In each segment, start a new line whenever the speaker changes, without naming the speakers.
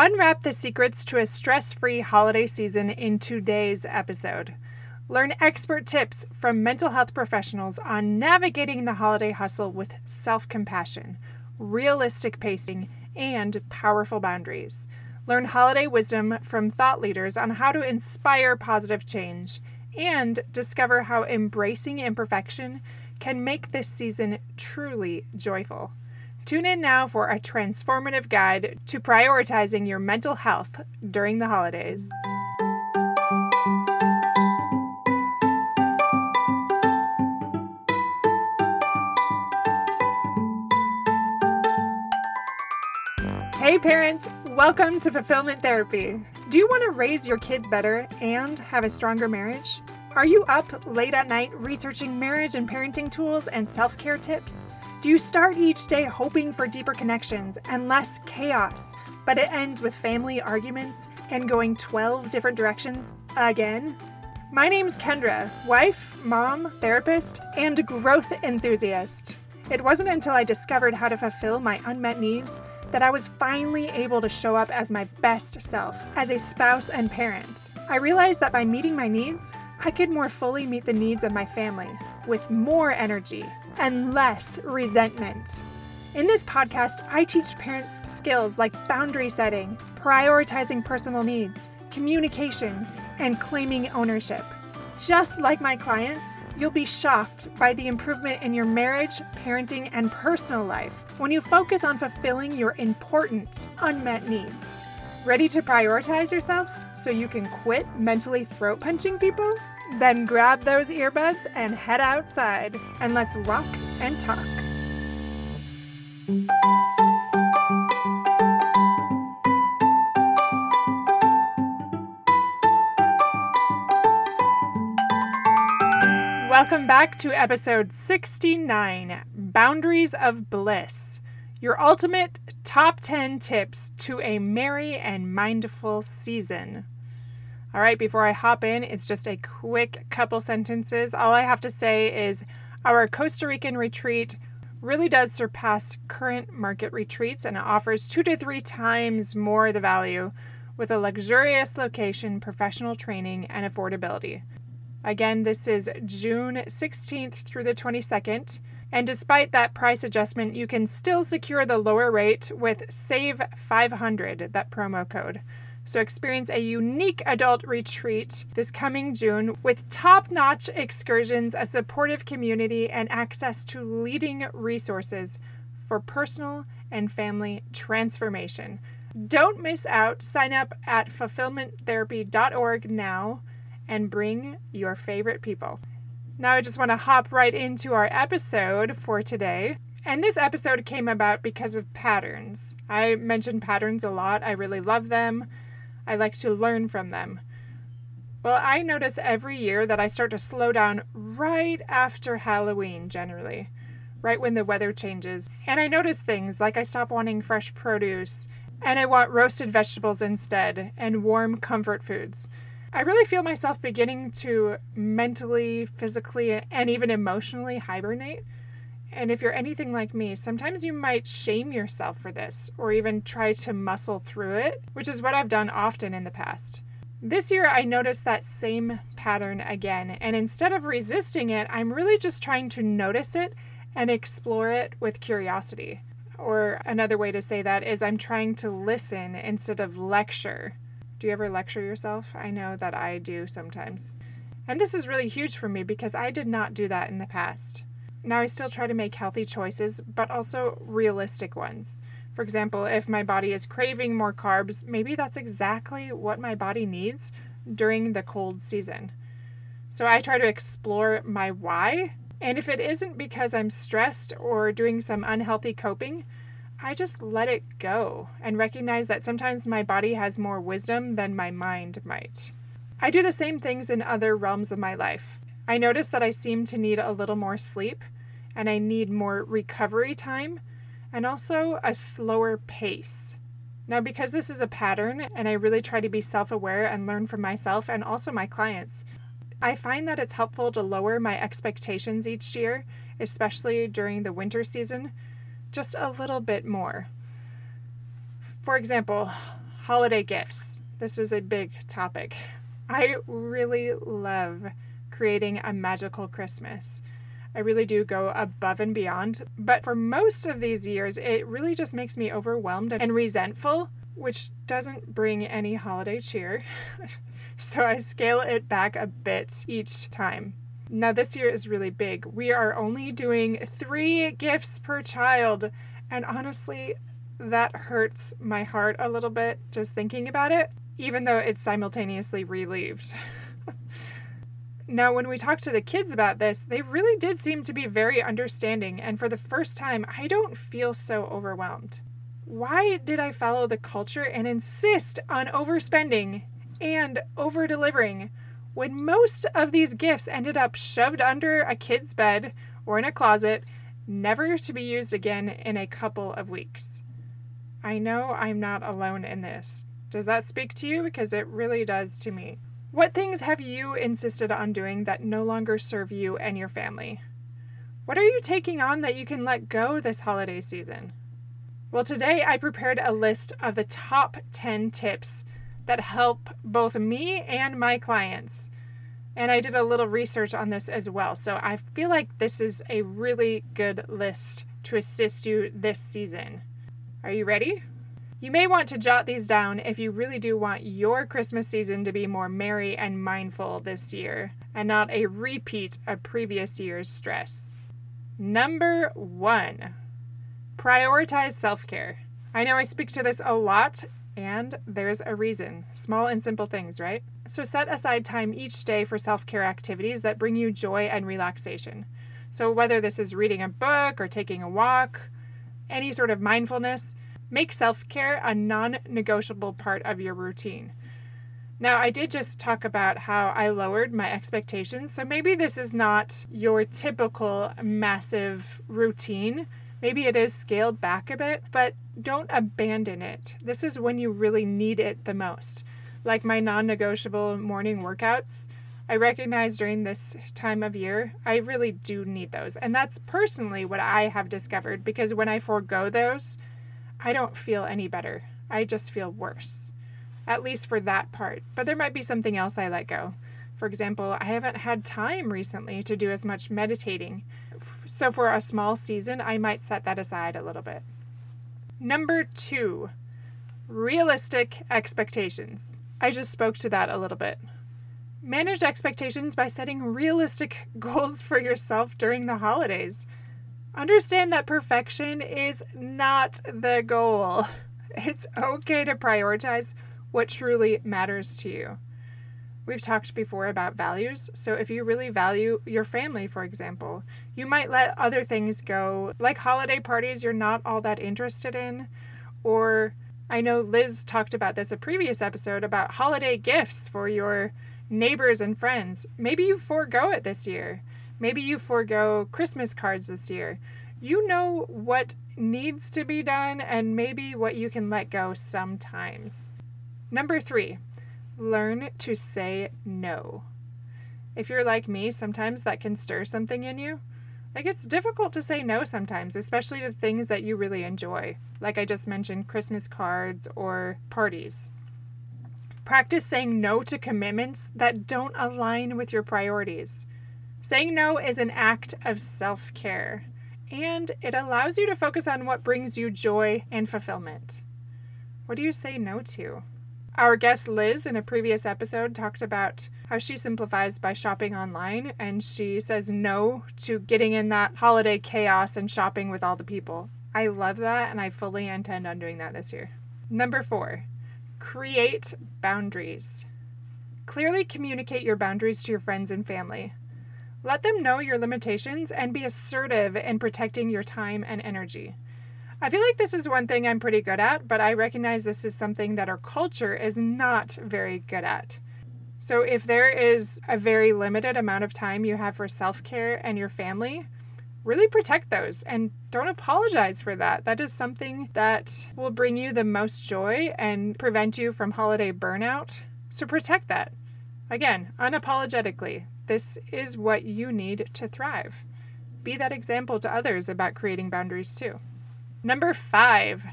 Unwrap the secrets to a stress free holiday season in today's episode. Learn expert tips from mental health professionals on navigating the holiday hustle with self compassion, realistic pacing, and powerful boundaries. Learn holiday wisdom from thought leaders on how to inspire positive change, and discover how embracing imperfection can make this season truly joyful. Tune in now for a transformative guide to prioritizing your mental health during the holidays. Hey, parents, welcome to Fulfillment Therapy. Do you want to raise your kids better and have a stronger marriage? Are you up late at night researching marriage and parenting tools and self care tips? Do you start each day hoping for deeper connections and less chaos, but it ends with family arguments and going 12 different directions again? My name's Kendra, wife, mom, therapist, and growth enthusiast. It wasn't until I discovered how to fulfill my unmet needs that I was finally able to show up as my best self as a spouse and parent. I realized that by meeting my needs, I could more fully meet the needs of my family with more energy and less resentment. In this podcast, I teach parents skills like boundary setting, prioritizing personal needs, communication, and claiming ownership. Just like my clients, you'll be shocked by the improvement in your marriage, parenting, and personal life when you focus on fulfilling your important unmet needs. Ready to prioritize yourself so you can quit mentally throat punching people? Then grab those earbuds and head outside and let's walk and talk. Welcome back to episode 69 Boundaries of Bliss, your ultimate top 10 tips to a merry and mindful season. All right, before I hop in, it's just a quick couple sentences. All I have to say is our Costa Rican retreat really does surpass current market retreats and offers two to three times more the value with a luxurious location, professional training, and affordability. Again, this is June 16th through the 22nd. And despite that price adjustment, you can still secure the lower rate with Save 500, that promo code. So experience a unique adult retreat this coming June with top notch excursions, a supportive community, and access to leading resources for personal and family transformation. Don't miss out. Sign up at fulfillmenttherapy.org now and bring your favorite people. Now, I just want to hop right into our episode for today. And this episode came about because of patterns. I mention patterns a lot, I really love them. I like to learn from them. Well, I notice every year that I start to slow down right after Halloween, generally, right when the weather changes. And I notice things like I stop wanting fresh produce and I want roasted vegetables instead and warm comfort foods. I really feel myself beginning to mentally, physically, and even emotionally hibernate. And if you're anything like me, sometimes you might shame yourself for this or even try to muscle through it, which is what I've done often in the past. This year, I noticed that same pattern again, and instead of resisting it, I'm really just trying to notice it and explore it with curiosity. Or another way to say that is, I'm trying to listen instead of lecture. Do you ever lecture yourself? I know that I do sometimes. And this is really huge for me because I did not do that in the past. Now I still try to make healthy choices, but also realistic ones. For example, if my body is craving more carbs, maybe that's exactly what my body needs during the cold season. So I try to explore my why. And if it isn't because I'm stressed or doing some unhealthy coping, I just let it go and recognize that sometimes my body has more wisdom than my mind might. I do the same things in other realms of my life. I notice that I seem to need a little more sleep and I need more recovery time and also a slower pace. Now, because this is a pattern and I really try to be self aware and learn from myself and also my clients, I find that it's helpful to lower my expectations each year, especially during the winter season, just a little bit more. For example, Holiday gifts. This is a big topic. I really love creating a magical Christmas. I really do go above and beyond. But for most of these years, it really just makes me overwhelmed and resentful, which doesn't bring any holiday cheer. so I scale it back a bit each time. Now, this year is really big. We are only doing three gifts per child. And honestly, that hurts my heart a little bit just thinking about it, even though it's simultaneously relieved. now, when we talked to the kids about this, they really did seem to be very understanding. And for the first time, I don't feel so overwhelmed. Why did I follow the culture and insist on overspending and over delivering? when most of these gifts ended up shoved under a kid's bed or in a closet, never to be used again in a couple of weeks. I know I'm not alone in this. Does that speak to you? Because it really does to me. What things have you insisted on doing that no longer serve you and your family? What are you taking on that you can let go this holiday season? Well, today I prepared a list of the top 10 tips that help both me and my clients. And I did a little research on this as well. So I feel like this is a really good list to assist you this season. Are you ready? You may want to jot these down if you really do want your Christmas season to be more merry and mindful this year and not a repeat of previous year's stress. Number one, prioritize self care. I know I speak to this a lot and there's a reason. Small and simple things, right? So set aside time each day for self care activities that bring you joy and relaxation. So whether this is reading a book or taking a walk, any sort of mindfulness, make self care a non negotiable part of your routine. Now, I did just talk about how I lowered my expectations, so maybe this is not your typical massive routine. Maybe it is scaled back a bit, but don't abandon it. This is when you really need it the most. Like my non negotiable morning workouts, I recognize during this time of year, I really do need those. And that's personally what I have discovered because when I forego those, I don't feel any better. I just feel worse, at least for that part. But there might be something else I let go. For example, I haven't had time recently to do as much meditating. So for a small season, I might set that aside a little bit. Number two, realistic expectations. I just spoke to that a little bit. Manage expectations by setting realistic goals for yourself during the holidays. Understand that perfection is not the goal. It's okay to prioritize what truly matters to you. We've talked before about values. So, if you really value your family, for example, you might let other things go, like holiday parties you're not all that interested in. Or, I know Liz talked about this a previous episode about holiday gifts for your neighbors and friends. Maybe you forego it this year. Maybe you forego Christmas cards this year. You know what needs to be done and maybe what you can let go sometimes. Number three, learn to say no. If you're like me, sometimes that can stir something in you. Like it's difficult to say no sometimes, especially to things that you really enjoy, like I just mentioned Christmas cards or parties. Practice saying no to commitments that don't align with your priorities. Saying no is an act of self care, and it allows you to focus on what brings you joy and fulfillment. What do you say no to? Our guest Liz in a previous episode talked about how she simplifies by shopping online and she says no to getting in that holiday chaos and shopping with all the people. I love that and I fully intend on doing that this year. Number four, create boundaries. Clearly communicate your boundaries to your friends and family. Let them know your limitations and be assertive in protecting your time and energy. I feel like this is one thing I'm pretty good at, but I recognize this is something that our culture is not very good at. So, if there is a very limited amount of time you have for self care and your family, really protect those and don't apologize for that. That is something that will bring you the most joy and prevent you from holiday burnout. So, protect that. Again, unapologetically, this is what you need to thrive. Be that example to others about creating boundaries too. Number five,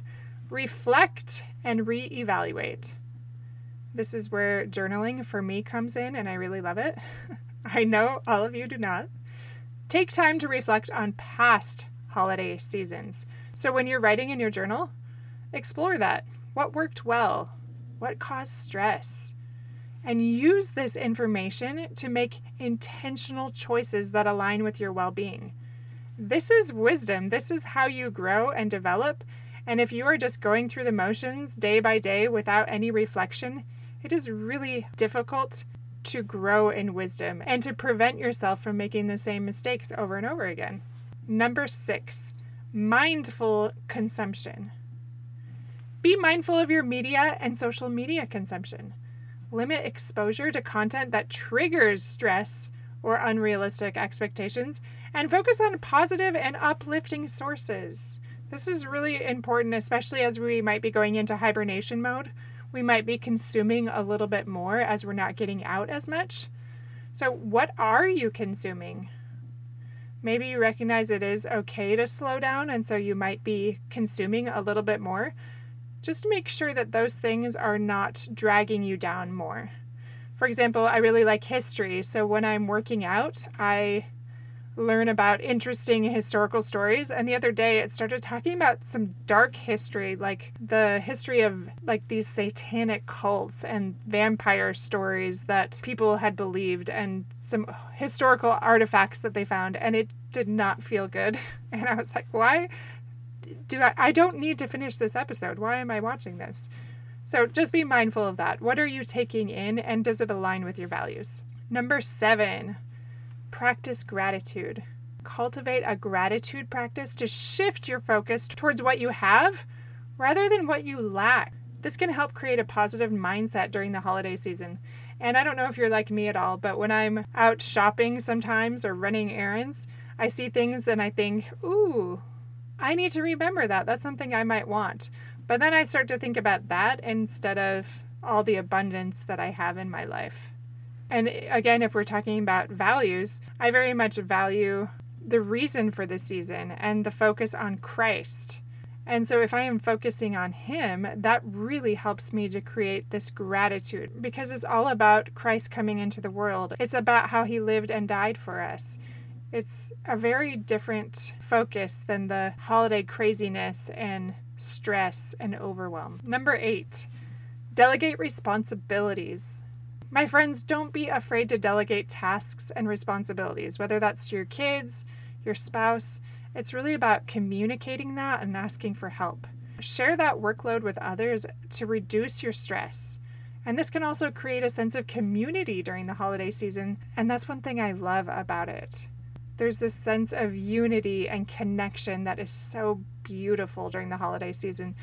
reflect and reevaluate. This is where journaling for me comes in, and I really love it. I know all of you do not. Take time to reflect on past holiday seasons. So when you're writing in your journal, explore that. What worked well? What caused stress? And use this information to make intentional choices that align with your well being. This is wisdom. This is how you grow and develop. And if you are just going through the motions day by day without any reflection, it is really difficult to grow in wisdom and to prevent yourself from making the same mistakes over and over again. Number six, mindful consumption. Be mindful of your media and social media consumption. Limit exposure to content that triggers stress or unrealistic expectations and focus on positive and uplifting sources. This is really important, especially as we might be going into hibernation mode we might be consuming a little bit more as we're not getting out as much. So, what are you consuming? Maybe you recognize it is okay to slow down, and so you might be consuming a little bit more. Just make sure that those things are not dragging you down more. For example, I really like history, so when I'm working out, I learn about interesting historical stories. And the other day it started talking about some dark history, like the history of like these satanic cults and vampire stories that people had believed and some historical artifacts that they found. And it did not feel good. And I was like, why do I, I don't need to finish this episode. Why am I watching this? So just be mindful of that. What are you taking in and does it align with your values? Number seven, practice gratitude. Cultivate a gratitude practice to shift your focus towards what you have rather than what you lack. This can help create a positive mindset during the holiday season. And I don't know if you're like me at all, but when I'm out shopping sometimes or running errands, I see things and I think, ooh, I need to remember that. That's something I might want. But then I start to think about that instead of all the abundance that I have in my life. And again, if we're talking about values, I very much value the reason for the season and the focus on Christ. And so, if I am focusing on Him, that really helps me to create this gratitude because it's all about Christ coming into the world. It's about how He lived and died for us. It's a very different focus than the holiday craziness and stress and overwhelm. Number eight, delegate responsibilities. My friends, don't be afraid to delegate tasks and responsibilities, whether that's to your kids, your spouse. It's really about communicating that and asking for help. Share that workload with others to reduce your stress. And this can also create a sense of community during the holiday season, and that's one thing I love about it. There's this sense of unity and connection that is so beautiful during the holiday season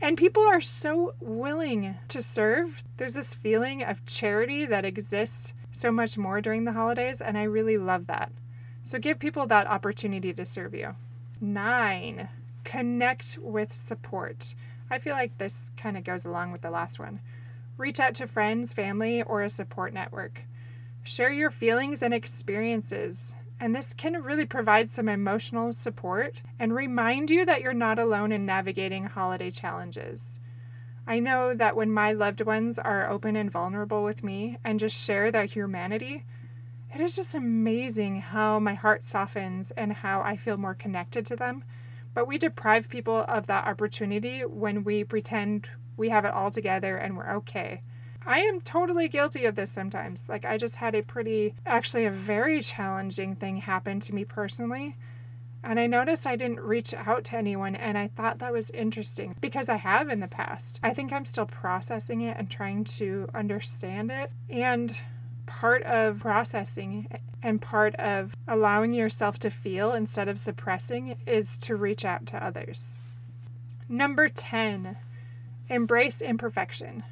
and people are so willing to serve. There's this feeling of charity that exists so much more during the holidays, and I really love that. So give people that opportunity to serve you. Nine, connect with support. I feel like this kind of goes along with the last one. Reach out to friends, family, or a support network. Share your feelings and experiences and this can really provide some emotional support and remind you that you're not alone in navigating holiday challenges. I know that when my loved ones are open and vulnerable with me and just share their humanity, it is just amazing how my heart softens and how I feel more connected to them. But we deprive people of that opportunity when we pretend we have it all together and we're okay. I am totally guilty of this sometimes. Like, I just had a pretty, actually, a very challenging thing happen to me personally. And I noticed I didn't reach out to anyone, and I thought that was interesting because I have in the past. I think I'm still processing it and trying to understand it. And part of processing and part of allowing yourself to feel instead of suppressing is to reach out to others. Number 10, embrace imperfection.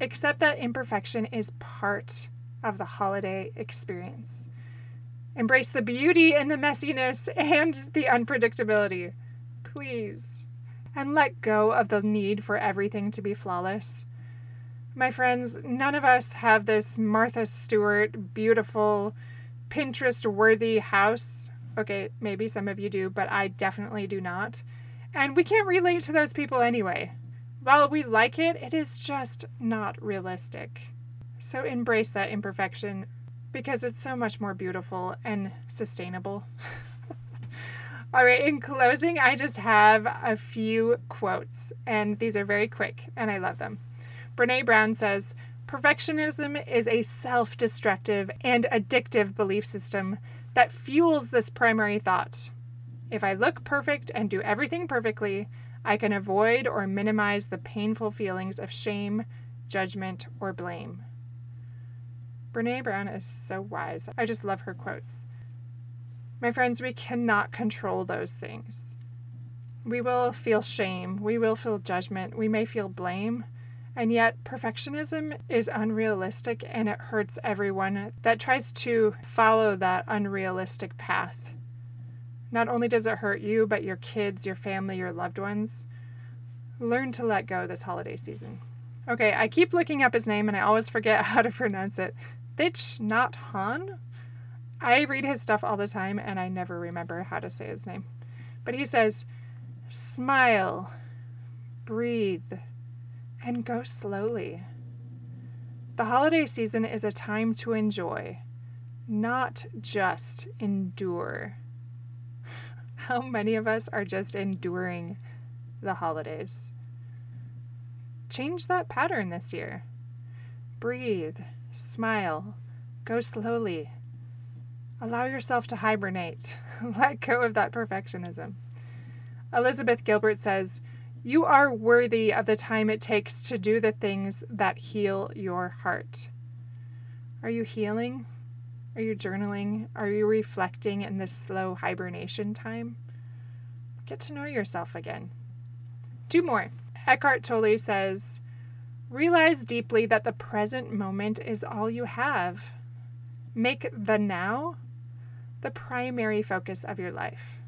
Accept that imperfection is part of the holiday experience. Embrace the beauty and the messiness and the unpredictability. Please. And let go of the need for everything to be flawless. My friends, none of us have this Martha Stewart beautiful, Pinterest worthy house. Okay, maybe some of you do, but I definitely do not. And we can't relate to those people anyway. While we like it, it is just not realistic. So embrace that imperfection because it's so much more beautiful and sustainable. All right, in closing, I just have a few quotes, and these are very quick, and I love them. Brene Brown says, Perfectionism is a self destructive and addictive belief system that fuels this primary thought. If I look perfect and do everything perfectly, I can avoid or minimize the painful feelings of shame, judgment, or blame. Brene Brown is so wise. I just love her quotes. My friends, we cannot control those things. We will feel shame, we will feel judgment, we may feel blame, and yet perfectionism is unrealistic and it hurts everyone that tries to follow that unrealistic path. Not only does it hurt you, but your kids, your family, your loved ones. Learn to let go this holiday season. Okay, I keep looking up his name and I always forget how to pronounce it. Thich Nhat Hanh? I read his stuff all the time and I never remember how to say his name. But he says, smile, breathe, and go slowly. The holiday season is a time to enjoy, not just endure. How many of us are just enduring the holidays? Change that pattern this year. Breathe, smile, go slowly. Allow yourself to hibernate. Let go of that perfectionism. Elizabeth Gilbert says, You are worthy of the time it takes to do the things that heal your heart. Are you healing? Are you journaling? Are you reflecting in this slow hibernation time? Get to know yourself again. Two more. Eckhart Tolle says, Realize deeply that the present moment is all you have. Make the now the primary focus of your life.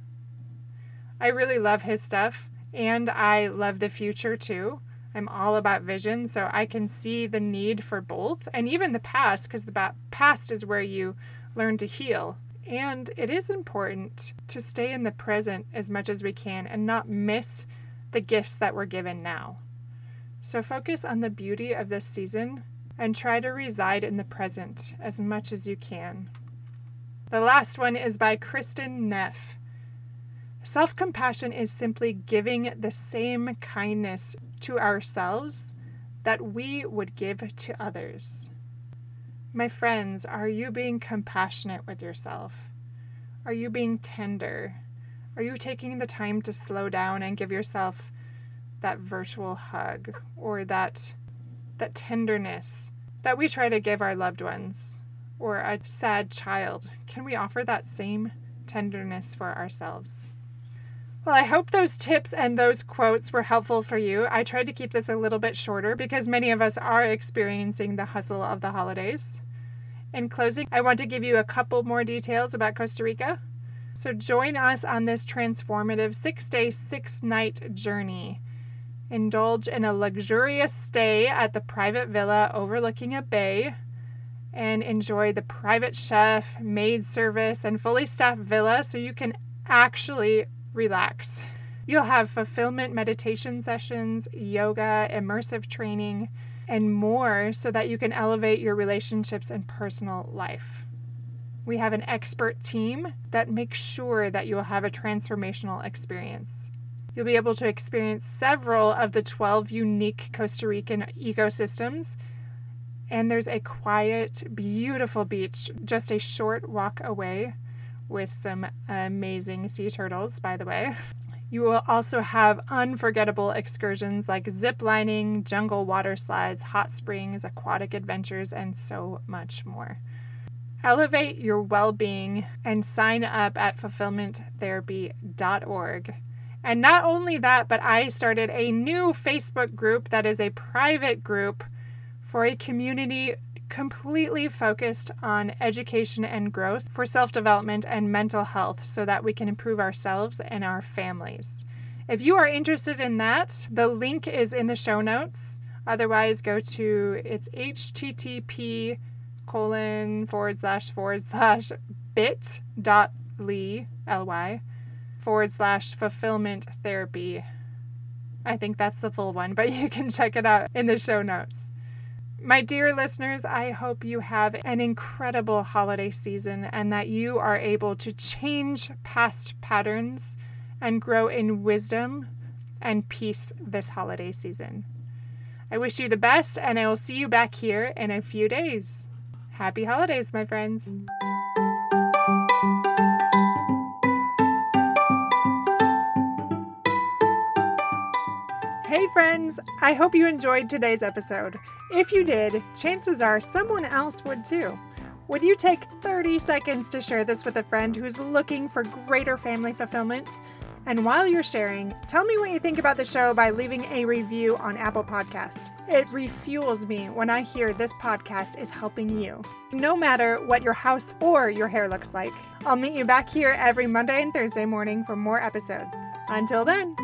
I really love his stuff and I love the future too. I'm all about vision, so I can see the need for both and even the past, because the past is where you learn to heal. And it is important to stay in the present as much as we can and not miss the gifts that we're given now. So focus on the beauty of this season and try to reside in the present as much as you can. The last one is by Kristin Neff. Self compassion is simply giving the same kindness to ourselves that we would give to others. My friends, are you being compassionate with yourself? Are you being tender? Are you taking the time to slow down and give yourself that virtual hug or that that tenderness that we try to give our loved ones or a sad child? Can we offer that same tenderness for ourselves? Well, I hope those tips and those quotes were helpful for you. I tried to keep this a little bit shorter because many of us are experiencing the hustle of the holidays. In closing, I want to give you a couple more details about Costa Rica. So, join us on this transformative six day, six night journey. Indulge in a luxurious stay at the private villa overlooking a bay and enjoy the private chef, maid service, and fully staffed villa so you can actually relax. You'll have fulfillment meditation sessions, yoga, immersive training, and more so that you can elevate your relationships and personal life. We have an expert team that makes sure that you will have a transformational experience. You'll be able to experience several of the 12 unique Costa Rican ecosystems. And there's a quiet, beautiful beach just a short walk away with some amazing sea turtles, by the way. You will also have unforgettable excursions like zip lining, jungle water slides, hot springs, aquatic adventures, and so much more. Elevate your well being and sign up at fulfillmenttherapy.org. And not only that, but I started a new Facebook group that is a private group for a community completely focused on education and growth for self development and mental health so that we can improve ourselves and our families. If you are interested in that, the link is in the show notes. Otherwise, go to it's http colon forward slash forward slash bit dot ly ly forward slash fulfillment therapy. I think that's the full one, but you can check it out in the show notes. My dear listeners, I hope you have an incredible holiday season and that you are able to change past patterns and grow in wisdom and peace this holiday season. I wish you the best, and I will see you back here in a few days. Happy holidays, my friends. Hey, friends! I hope you enjoyed today's episode. If you did, chances are someone else would too. Would you take 30 seconds to share this with a friend who's looking for greater family fulfillment? And while you're sharing, tell me what you think about the show by leaving a review on Apple Podcasts. It refuels me when I hear this podcast is helping you. No matter what your house or your hair looks like, I'll meet you back here every Monday and Thursday morning for more episodes. Until then,